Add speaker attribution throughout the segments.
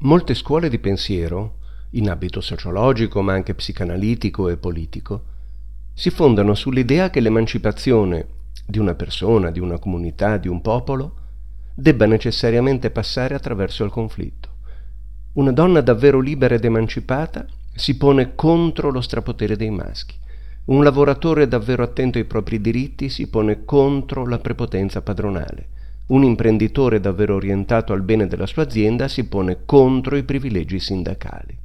Speaker 1: Molte scuole di pensiero, in ambito sociologico ma anche psicanalitico e politico, si fondano sull'idea che l'emancipazione di una persona, di una comunità, di un popolo, debba necessariamente passare attraverso il conflitto. Una donna davvero libera ed emancipata si pone contro lo strapotere dei maschi. Un lavoratore davvero attento ai propri diritti si pone contro la prepotenza padronale. Un imprenditore davvero orientato al bene della sua azienda si pone contro i privilegi sindacali.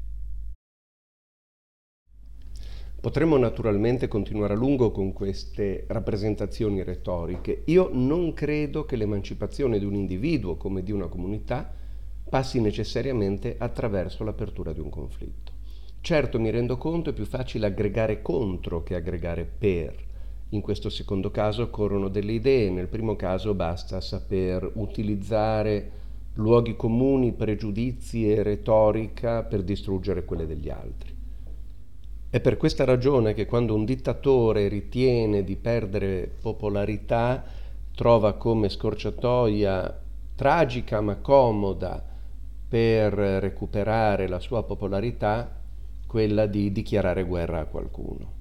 Speaker 1: Potremmo naturalmente continuare a lungo con queste rappresentazioni retoriche. Io non credo che l'emancipazione di un individuo come di una comunità passi necessariamente attraverso l'apertura di un conflitto. Certo mi rendo conto è più facile aggregare contro che aggregare per. In questo secondo caso occorrono delle idee, nel primo caso basta saper utilizzare luoghi comuni, pregiudizi e retorica per distruggere quelle degli altri. È per questa ragione che quando un dittatore ritiene di perdere popolarità, trova come scorciatoia tragica ma comoda per recuperare la sua popolarità quella di dichiarare guerra a qualcuno.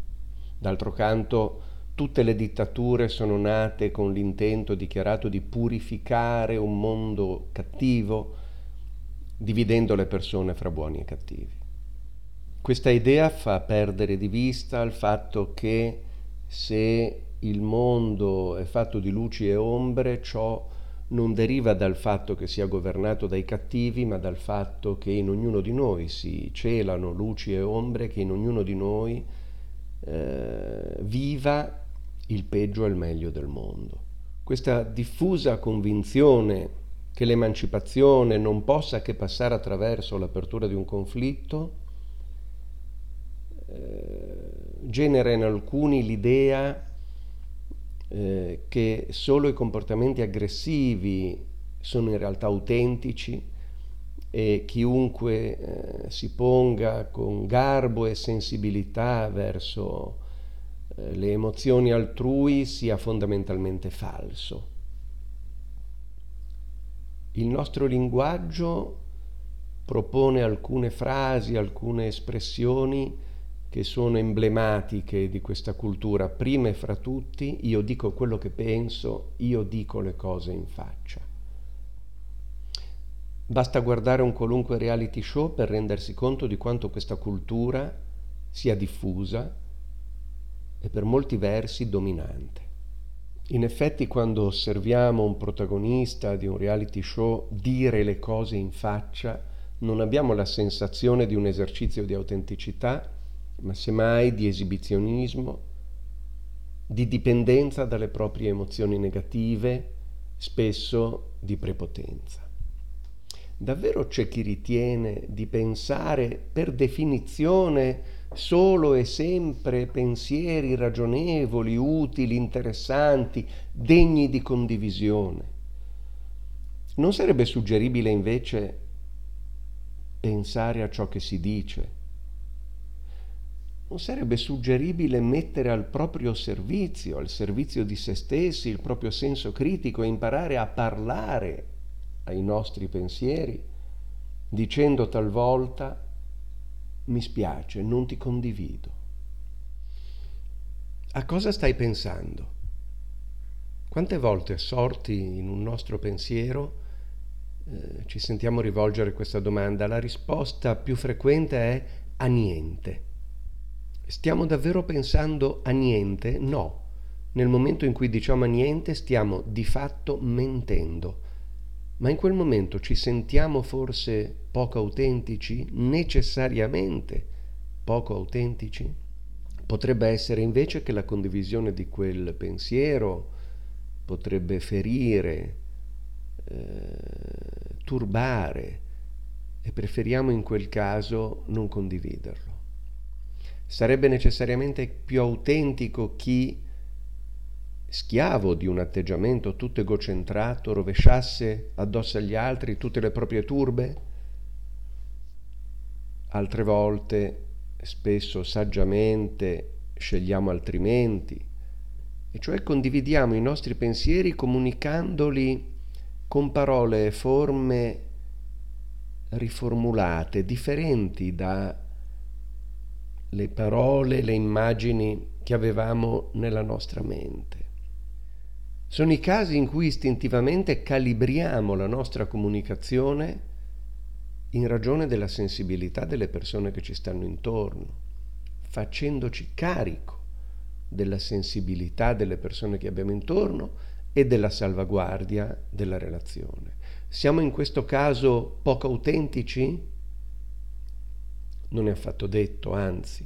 Speaker 1: D'altro canto, Tutte le dittature sono nate con l'intento dichiarato di purificare un mondo cattivo, dividendo le persone fra buoni e cattivi. Questa idea fa perdere di vista il fatto che se il mondo è fatto di luci e ombre, ciò non deriva dal fatto che sia governato dai cattivi, ma dal fatto che in ognuno di noi si celano luci e ombre, che in ognuno di noi eh, viva il peggio e il meglio del mondo. Questa diffusa convinzione che l'emancipazione non possa che passare attraverso l'apertura di un conflitto eh, genera in alcuni l'idea eh, che solo i comportamenti aggressivi sono in realtà autentici e chiunque eh, si ponga con garbo e sensibilità verso eh, le emozioni altrui sia fondamentalmente falso. Il nostro linguaggio propone alcune frasi, alcune espressioni che sono emblematiche di questa cultura. Prima e fra tutti, io dico quello che penso, io dico le cose in faccia. Basta guardare un qualunque reality show per rendersi conto di quanto questa cultura sia diffusa e per molti versi dominante. In effetti quando osserviamo un protagonista di un reality show dire le cose in faccia, non abbiamo la sensazione di un esercizio di autenticità, ma semmai di esibizionismo, di dipendenza dalle proprie emozioni negative, spesso di prepotenza. Davvero c'è chi ritiene di pensare per definizione solo e sempre pensieri ragionevoli, utili, interessanti, degni di condivisione. Non sarebbe suggeribile invece pensare a ciò che si dice? Non sarebbe suggeribile mettere al proprio servizio, al servizio di se stessi, il proprio senso critico e imparare a parlare ai nostri pensieri, dicendo talvolta mi spiace, non ti condivido. A cosa stai pensando? Quante volte assorti in un nostro pensiero eh, ci sentiamo rivolgere questa domanda? La risposta più frequente è a niente. Stiamo davvero pensando a niente? No. Nel momento in cui diciamo a niente stiamo di fatto mentendo ma in quel momento ci sentiamo forse poco autentici, necessariamente poco autentici? Potrebbe essere invece che la condivisione di quel pensiero potrebbe ferire, eh, turbare e preferiamo in quel caso non condividerlo. Sarebbe necessariamente più autentico chi schiavo di un atteggiamento tutto egocentrato, rovesciasse addosso agli altri tutte le proprie turbe? Altre volte, spesso saggiamente, scegliamo altrimenti, e cioè condividiamo i nostri pensieri comunicandoli con parole e forme riformulate, differenti dalle parole, le immagini che avevamo nella nostra mente. Sono i casi in cui istintivamente calibriamo la nostra comunicazione in ragione della sensibilità delle persone che ci stanno intorno, facendoci carico della sensibilità delle persone che abbiamo intorno e della salvaguardia della relazione. Siamo in questo caso poco autentici? Non è affatto detto, anzi.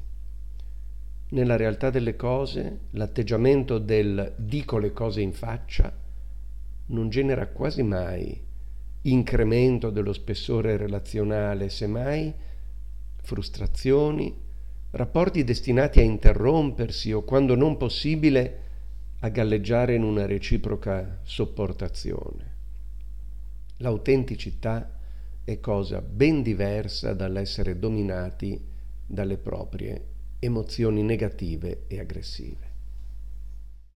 Speaker 1: Nella realtà delle cose, l'atteggiamento del dico le cose in faccia non genera quasi mai incremento dello spessore relazionale, semmai frustrazioni, rapporti destinati a interrompersi o, quando non possibile, a galleggiare in una reciproca sopportazione. L'autenticità è cosa ben diversa dall'essere dominati dalle proprie emozioni negative e aggressive.